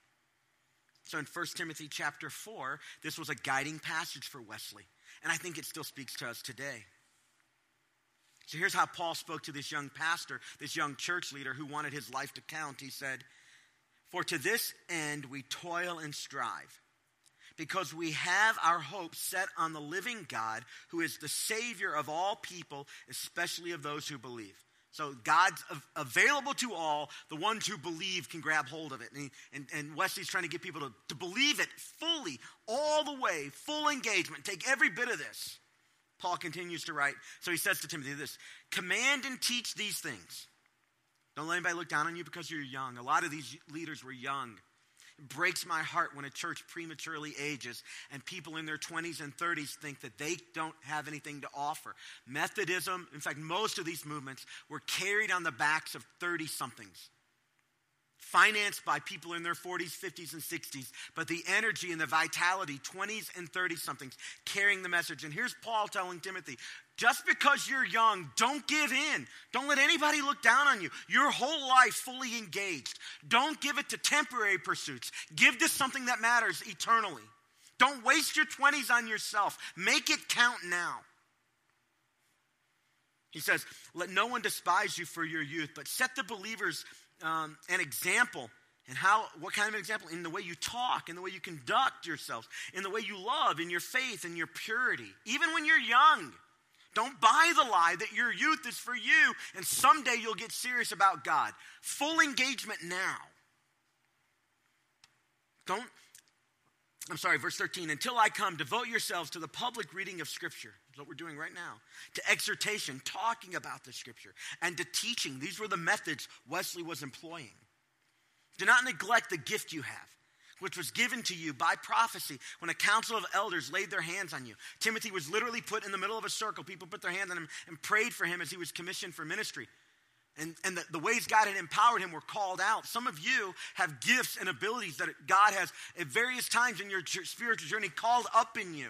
So in 1 Timothy chapter 4, this was a guiding passage for Wesley. And I think it still speaks to us today. So here's how Paul spoke to this young pastor, this young church leader who wanted his life to count. He said, For to this end we toil and strive because we have our hope set on the living God who is the Savior of all people, especially of those who believe. So God's available to all. The ones who believe can grab hold of it. And, and, and, Wesley's trying to get people to, to believe it fully, all the way, full engagement. Take every bit of this. Paul continues to write. So he says to Timothy this Command and teach these things. Don't let anybody look down on you because you're young. A lot of these leaders were young. Breaks my heart when a church prematurely ages and people in their 20s and 30s think that they don't have anything to offer. Methodism, in fact, most of these movements were carried on the backs of 30 somethings financed by people in their 40s, 50s, and 60s, but the energy and the vitality, 20s and 30 somethings, carrying the message. And here's Paul telling Timothy just because you're young, don't give in. Don't let anybody look down on you. Your whole life fully engaged. Don't give it to temporary pursuits. Give to something that matters eternally. Don't waste your 20s on yourself. Make it count now. He says, Let no one despise you for your youth, but set the believers um, an example. And how, what kind of an example? In the way you talk, in the way you conduct yourselves, in the way you love, in your faith, in your purity. Even when you're young, don't buy the lie that your youth is for you and someday you'll get serious about God. Full engagement now. Don't, I'm sorry, verse 13. Until I come, devote yourselves to the public reading of Scripture. That's what we're doing right now. To exhortation, talking about the Scripture, and to teaching. These were the methods Wesley was employing. Do not neglect the gift you have which was given to you by prophecy when a council of elders laid their hands on you. Timothy was literally put in the middle of a circle. People put their hands on him and prayed for him as he was commissioned for ministry. And, and the, the ways God had empowered him were called out. Some of you have gifts and abilities that God has at various times in your spiritual journey called up in you.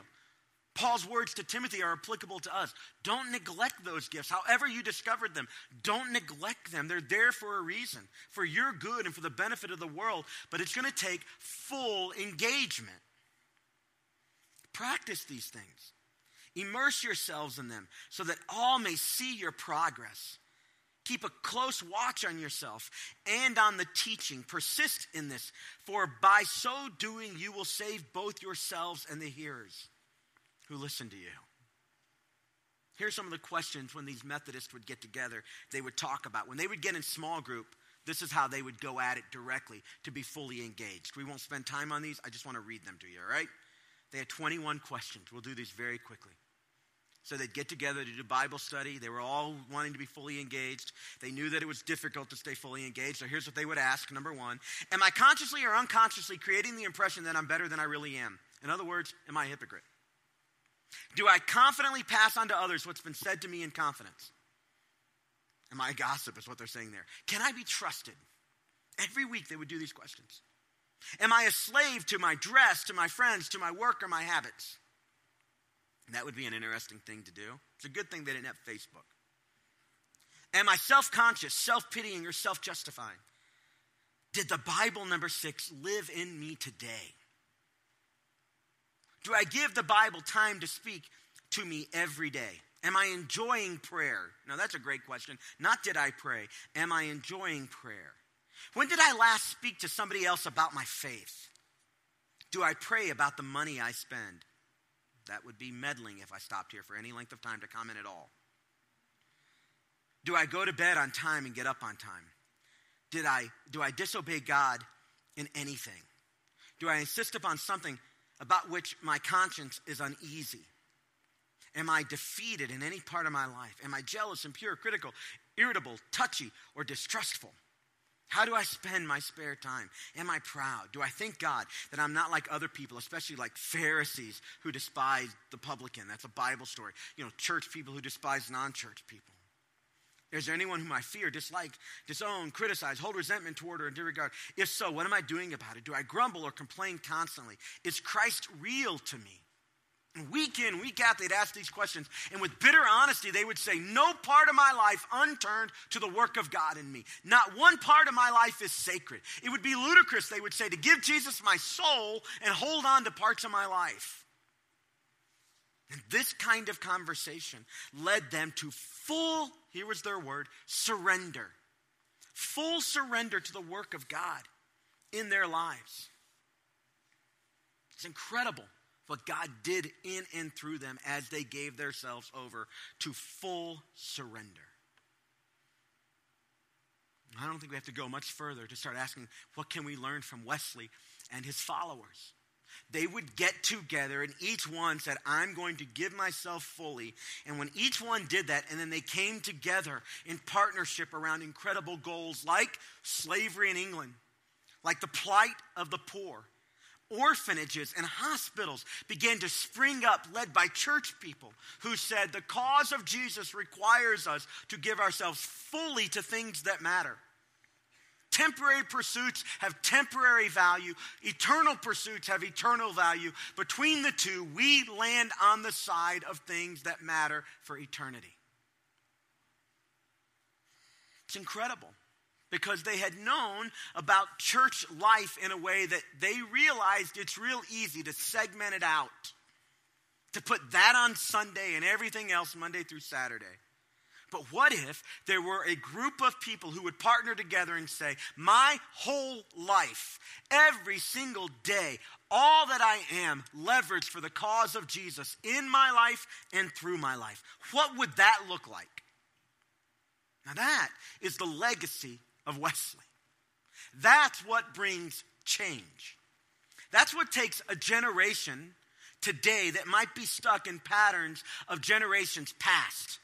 Paul's words to Timothy are applicable to us. Don't neglect those gifts. However, you discovered them, don't neglect them. They're there for a reason, for your good and for the benefit of the world, but it's going to take full engagement. Practice these things, immerse yourselves in them so that all may see your progress. Keep a close watch on yourself and on the teaching. Persist in this, for by so doing, you will save both yourselves and the hearers who listen to you. Here's some of the questions when these Methodists would get together, they would talk about. When they would get in small group, this is how they would go at it directly to be fully engaged. We won't spend time on these. I just want to read them to you, all right? They had 21 questions. We'll do these very quickly. So they'd get together to do Bible study. They were all wanting to be fully engaged. They knew that it was difficult to stay fully engaged. So here's what they would ask Number one, Am I consciously or unconsciously creating the impression that I'm better than I really am? In other words, am I a hypocrite? Do I confidently pass on to others what's been said to me in confidence? Am I a gossip, is what they're saying there. Can I be trusted? Every week they would do these questions. Am I a slave to my dress, to my friends, to my work, or my habits? And that would be an interesting thing to do. It's a good thing they didn't have Facebook. Am I self conscious, self pitying, or self justifying? Did the Bible, number six, live in me today? Do I give the Bible time to speak to me every day? Am I enjoying prayer? Now, that's a great question. Not did I pray, am I enjoying prayer? When did I last speak to somebody else about my faith? Do I pray about the money I spend? That would be meddling if I stopped here for any length of time to comment at all. Do I go to bed on time and get up on time? Did I, do I disobey God in anything? Do I insist upon something about which my conscience is uneasy? Am I defeated in any part of my life? Am I jealous, impure, critical, irritable, touchy, or distrustful? How do I spend my spare time? Am I proud? Do I thank God that I'm not like other people, especially like Pharisees who despise the publican? That's a Bible story. You know, church people who despise non church people. Is there anyone whom I fear, dislike, disown, criticize, hold resentment toward, or in disregard? If so, what am I doing about it? Do I grumble or complain constantly? Is Christ real to me? Week in, week out, they'd ask these questions. And with bitter honesty, they would say, No part of my life unturned to the work of God in me. Not one part of my life is sacred. It would be ludicrous, they would say, to give Jesus my soul and hold on to parts of my life. And this kind of conversation led them to full, here was their word, surrender. Full surrender to the work of God in their lives. It's incredible what God did in and through them as they gave themselves over to full surrender. I don't think we have to go much further to start asking what can we learn from Wesley and his followers? They would get together and each one said, I'm going to give myself fully. And when each one did that, and then they came together in partnership around incredible goals like slavery in England, like the plight of the poor, orphanages and hospitals began to spring up, led by church people who said, The cause of Jesus requires us to give ourselves fully to things that matter. Temporary pursuits have temporary value, eternal pursuits have eternal value. Between the two, we land on the side of things that matter for eternity. It's incredible because they had known about church life in a way that they realized it's real easy to segment it out, to put that on Sunday and everything else Monday through Saturday. But what if there were a group of people who would partner together and say, My whole life, every single day, all that I am, leveraged for the cause of Jesus in my life and through my life? What would that look like? Now, that is the legacy of Wesley. That's what brings change. That's what takes a generation today that might be stuck in patterns of generations past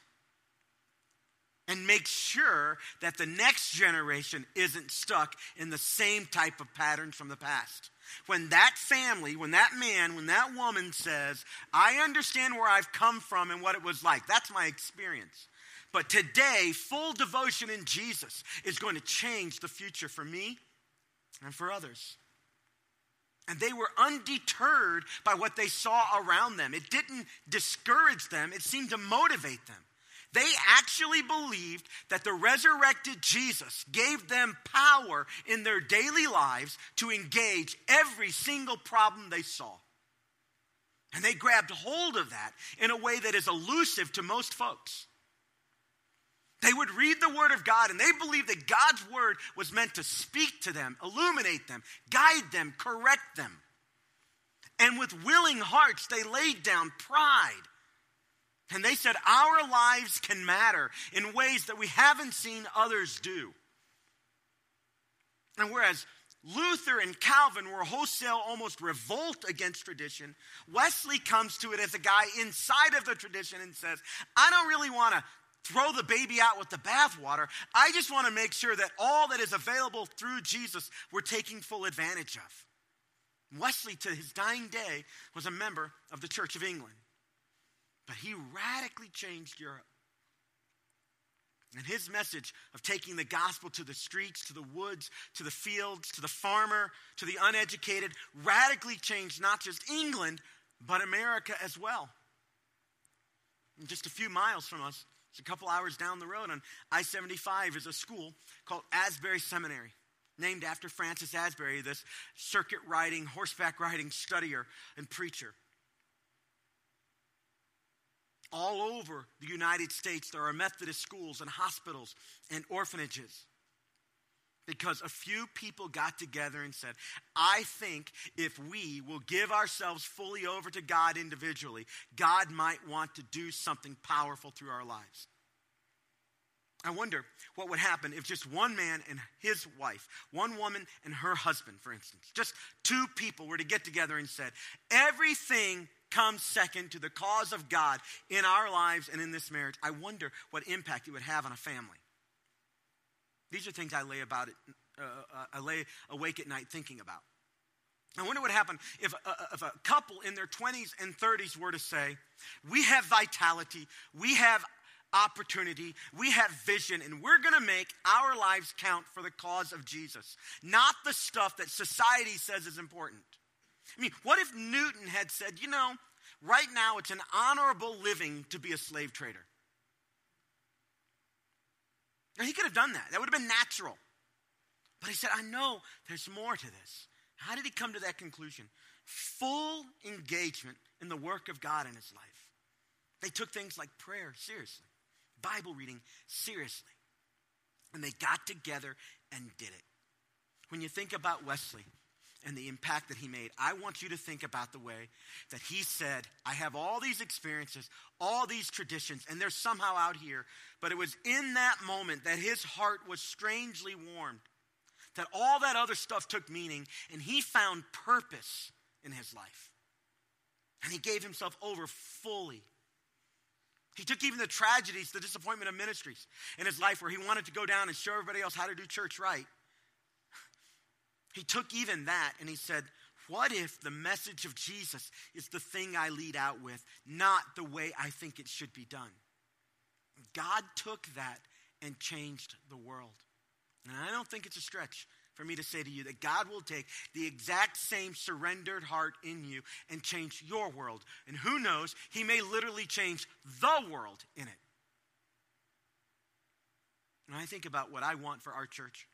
and make sure that the next generation isn't stuck in the same type of patterns from the past. When that family, when that man, when that woman says, I understand where I've come from and what it was like, that's my experience. But today, full devotion in Jesus is going to change the future for me and for others. And they were undeterred by what they saw around them. It didn't discourage them, it seemed to motivate them. They actually believed that the resurrected Jesus gave them power in their daily lives to engage every single problem they saw. And they grabbed hold of that in a way that is elusive to most folks. They would read the Word of God and they believed that God's Word was meant to speak to them, illuminate them, guide them, correct them. And with willing hearts, they laid down pride. And they said, Our lives can matter in ways that we haven't seen others do. And whereas Luther and Calvin were wholesale, almost revolt against tradition. Wesley comes to it as a guy inside of the tradition and says, I don't really want to throw the baby out with the bathwater. I just want to make sure that all that is available through Jesus we're taking full advantage of. Wesley, to his dying day, was a member of the Church of England. But he radically changed Europe. And his message of taking the gospel to the streets, to the woods, to the fields, to the farmer, to the uneducated, radically changed not just England, but America as well. And just a few miles from us, it's a couple hours down the road on I 75 is a school called Asbury Seminary, named after Francis Asbury, this circuit riding, horseback riding studier and preacher. All over the United States, there are Methodist schools and hospitals and orphanages because a few people got together and said, I think if we will give ourselves fully over to God individually, God might want to do something powerful through our lives. I wonder what would happen if just one man and his wife, one woman and her husband, for instance, just two people were to get together and said, everything comes second to the cause of God in our lives and in this marriage. I wonder what impact it would have on a family. These are things I lay about it, uh, uh, I lay awake at night thinking about. I wonder what happened if a, if a couple in their 20s and 30s were to say, We have vitality, we have opportunity, we have vision, and we're going to make our lives count for the cause of Jesus, not the stuff that society says is important. I mean, what if Newton had said, you know, right now it's an honorable living to be a slave trader? Now, he could have done that. That would have been natural. But he said, I know there's more to this. How did he come to that conclusion? Full engagement in the work of God in his life. They took things like prayer seriously, Bible reading seriously. And they got together and did it. When you think about Wesley, and the impact that he made. I want you to think about the way that he said, I have all these experiences, all these traditions, and they're somehow out here. But it was in that moment that his heart was strangely warmed, that all that other stuff took meaning, and he found purpose in his life. And he gave himself over fully. He took even the tragedies, the disappointment of ministries in his life where he wanted to go down and show everybody else how to do church right. He took even that and he said, What if the message of Jesus is the thing I lead out with, not the way I think it should be done? God took that and changed the world. And I don't think it's a stretch for me to say to you that God will take the exact same surrendered heart in you and change your world. And who knows, He may literally change the world in it. When I think about what I want for our church.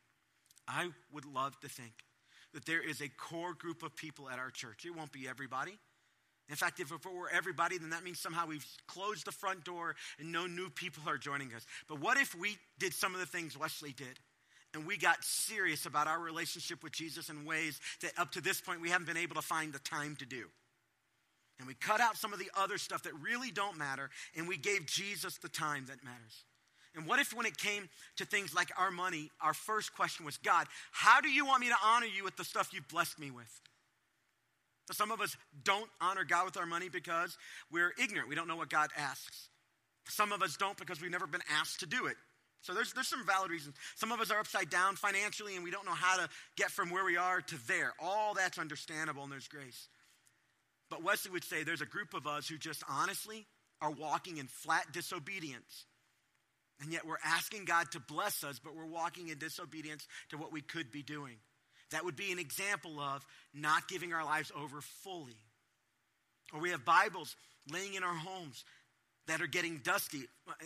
I would love to think that there is a core group of people at our church. It won't be everybody, In fact, if it were everybody, then that means somehow we've closed the front door and no new people are joining us. But what if we did some of the things Wesley did? And we got serious about our relationship with Jesus in ways that up to this point we haven't been able to find the time to do. And we cut out some of the other stuff that really don't matter, and we gave Jesus the time that matters. And what if, when it came to things like our money, our first question was God, how do you want me to honor you with the stuff you've blessed me with? Some of us don't honor God with our money because we're ignorant. We don't know what God asks. Some of us don't because we've never been asked to do it. So there's, there's some valid reasons. Some of us are upside down financially and we don't know how to get from where we are to there. All that's understandable and there's grace. But Wesley would say there's a group of us who just honestly are walking in flat disobedience. And yet we're asking God to bless us, but we're walking in disobedience to what we could be doing. That would be an example of not giving our lives over fully. Or we have Bibles laying in our homes that are getting dusty.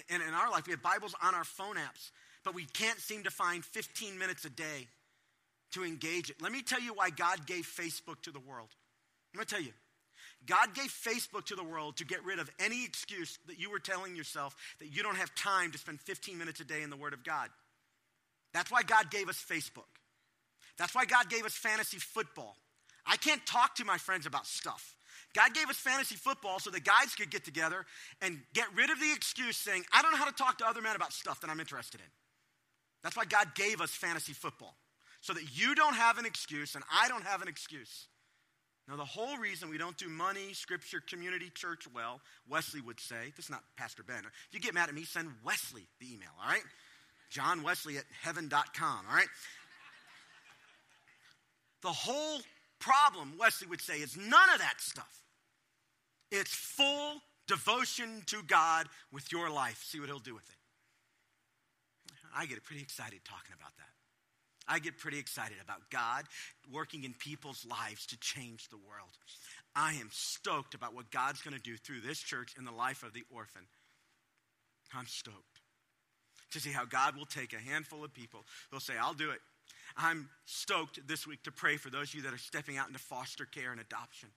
And in our life, we have Bibles on our phone apps, but we can't seem to find 15 minutes a day to engage it. Let me tell you why God gave Facebook to the world. I'm going to tell you. God gave Facebook to the world to get rid of any excuse that you were telling yourself that you don't have time to spend 15 minutes a day in the Word of God. That's why God gave us Facebook. That's why God gave us fantasy football. I can't talk to my friends about stuff. God gave us fantasy football so the guys could get together and get rid of the excuse saying, I don't know how to talk to other men about stuff that I'm interested in. That's why God gave us fantasy football, so that you don't have an excuse and I don't have an excuse. Now, the whole reason we don't do money, scripture, community, church well, Wesley would say, this is not Pastor Ben. If you get mad at me, send Wesley the email, all right? John Wesley at heaven.com, all right? The whole problem, Wesley would say, is none of that stuff. It's full devotion to God with your life. See what he'll do with it. I get pretty excited talking about that. I get pretty excited about God working in people's lives to change the world. I am stoked about what God's going to do through this church in the life of the orphan. I'm stoked to see how God will take a handful of people who'll say, I'll do it. I'm stoked this week to pray for those of you that are stepping out into foster care and adoption.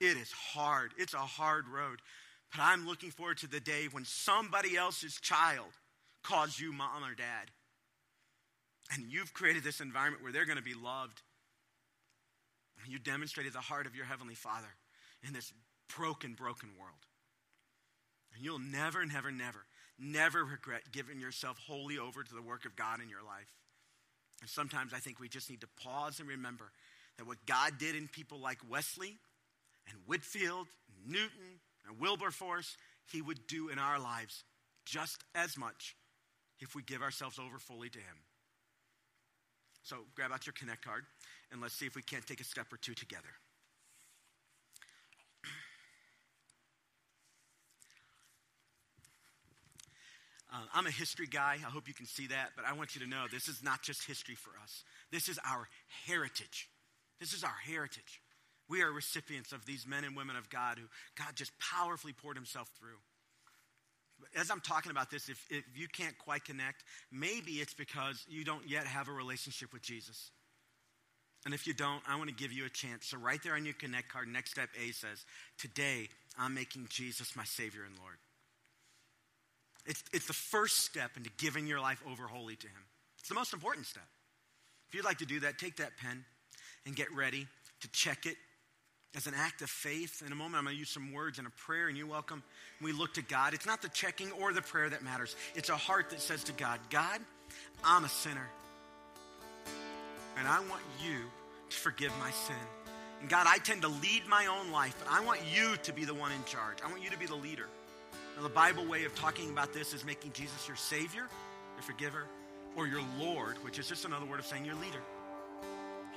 It is hard, it's a hard road. But I'm looking forward to the day when somebody else's child calls you mom or dad. And you've created this environment where they're going to be loved. You demonstrated the heart of your Heavenly Father in this broken, broken world. And you'll never, never, never, never regret giving yourself wholly over to the work of God in your life. And sometimes I think we just need to pause and remember that what God did in people like Wesley and Whitefield, and Newton, and Wilberforce, He would do in our lives just as much if we give ourselves over fully to Him. So grab out your Connect card and let's see if we can't take a step or two together. Uh, I'm a history guy. I hope you can see that. But I want you to know this is not just history for us, this is our heritage. This is our heritage. We are recipients of these men and women of God who God just powerfully poured himself through. As I'm talking about this, if, if you can't quite connect, maybe it's because you don't yet have a relationship with Jesus. And if you don't, I want to give you a chance. So, right there on your Connect card, next step A says, Today, I'm making Jesus my Savior and Lord. It's, it's the first step into giving your life over wholly to Him. It's the most important step. If you'd like to do that, take that pen and get ready to check it as an act of faith. In a moment, I'm going to use some words in a prayer, and you're welcome. We look to God. It's not the checking or the prayer that matters, it's a heart that says to God, God, I'm a sinner. And I want you to forgive my sin. And God, I tend to lead my own life, but I want you to be the one in charge. I want you to be the leader. Now, the Bible way of talking about this is making Jesus your Savior, your forgiver, or your Lord, which is just another word of saying your leader.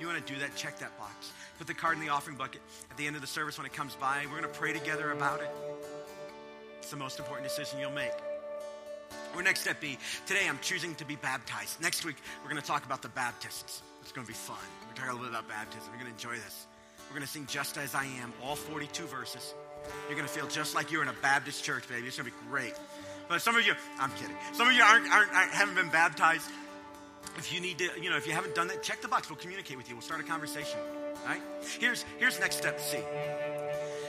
You want to do that, check that box. Put the card in the offering bucket at the end of the service when it comes by. We're going to pray together about it. It's the most important decision you'll make. Or next step B, today I'm choosing to be baptized. Next week, we're going to talk about the Baptists. It's going to be fun. We're talking a little bit about baptism. We're going to enjoy this. We're going to sing Just As I Am, all 42 verses. You're going to feel just like you're in a Baptist church, baby. It's going to be great. But some of you, I'm kidding. Some of you aren't, aren't, aren't, haven't been baptized. If you need to, you know, if you haven't done that, check the box. We'll communicate with you. We'll start a conversation. All right? Here's, here's next step C.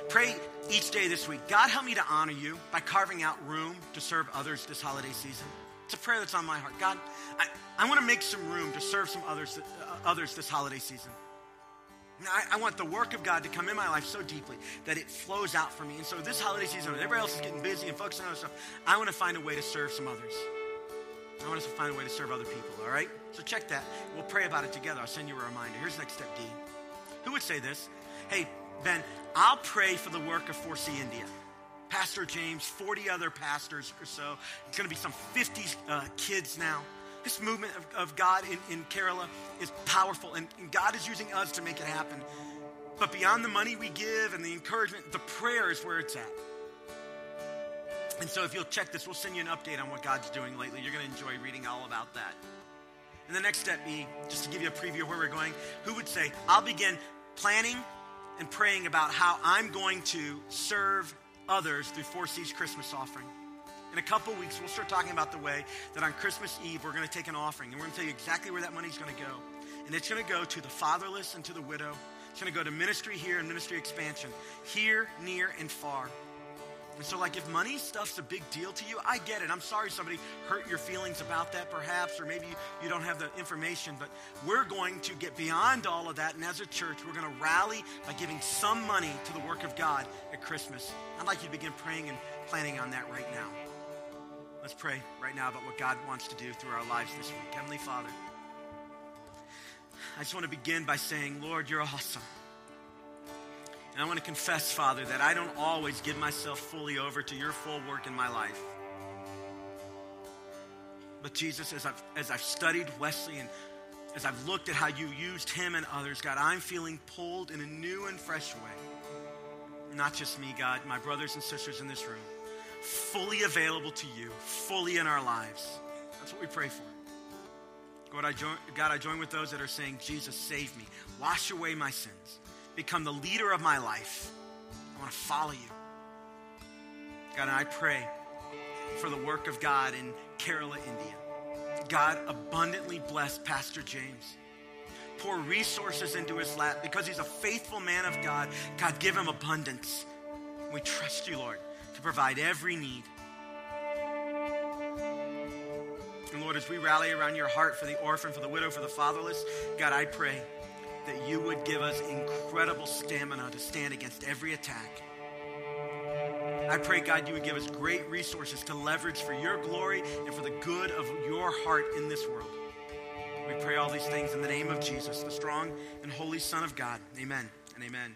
Pray each day this week God, help me to honor you by carving out room to serve others this holiday season. It's a prayer that's on my heart. God, I, I want to make some room to serve some others, uh, others this holiday season. I, I, want the work of God to come in my life so deeply that it flows out for me. And so this holiday season, everybody else is getting busy and focusing on other stuff, I want to find a way to serve some others. I want us to find a way to serve other people, all right? So check that. We'll pray about it together. I'll send you a reminder. Here's next step D. Who would say this? Hey, Ben, I'll pray for the work of 4C India. Pastor James, 40 other pastors or so. It's going to be some 50 uh, kids now. This movement of, of God in, in Kerala is powerful, and, and God is using us to make it happen. But beyond the money we give and the encouragement, the prayer is where it's at. And so if you'll check this, we'll send you an update on what God's doing lately. You're going to enjoy reading all about that. And the next step be, just to give you a preview of where we're going, who would say, I'll begin planning and praying about how I'm going to serve others through 4C's Christmas offering. In a couple weeks, we'll start talking about the way that on Christmas Eve, we're going to take an offering and we're going to tell you exactly where that money's going to go. And it's going to go to the fatherless and to the widow. It's going to go to ministry here and ministry expansion, here, near, and far. And so, like, if money stuff's a big deal to you, I get it. I'm sorry somebody hurt your feelings about that, perhaps, or maybe you don't have the information, but we're going to get beyond all of that. And as a church, we're going to rally by giving some money to the work of God at Christmas. I'd like you to begin praying and planning on that right now. Let's pray right now about what God wants to do through our lives this week. Heavenly Father, I just want to begin by saying, Lord, you're awesome. And I want to confess, Father, that I don't always give myself fully over to your full work in my life. But Jesus, as I've, as I've studied Wesley and as I've looked at how you used him and others, God, I'm feeling pulled in a new and fresh way. Not just me, God, my brothers and sisters in this room, fully available to you, fully in our lives. That's what we pray for. God I, join, God, I join with those that are saying, Jesus, save me. Wash away my sins become the leader of my life. I want to follow you. God, and I pray for the work of God in Kerala, India. God, abundantly bless Pastor James. Pour resources into his lap because he's a faithful man of God. God, give him abundance. We trust you, Lord, to provide every need. And Lord, as we rally around your heart for the orphan, for the widow, for the fatherless, God, I pray that you would give us incredible stamina to stand against every attack. I pray, God, you would give us great resources to leverage for your glory and for the good of your heart in this world. We pray all these things in the name of Jesus, the strong and holy Son of God. Amen and amen.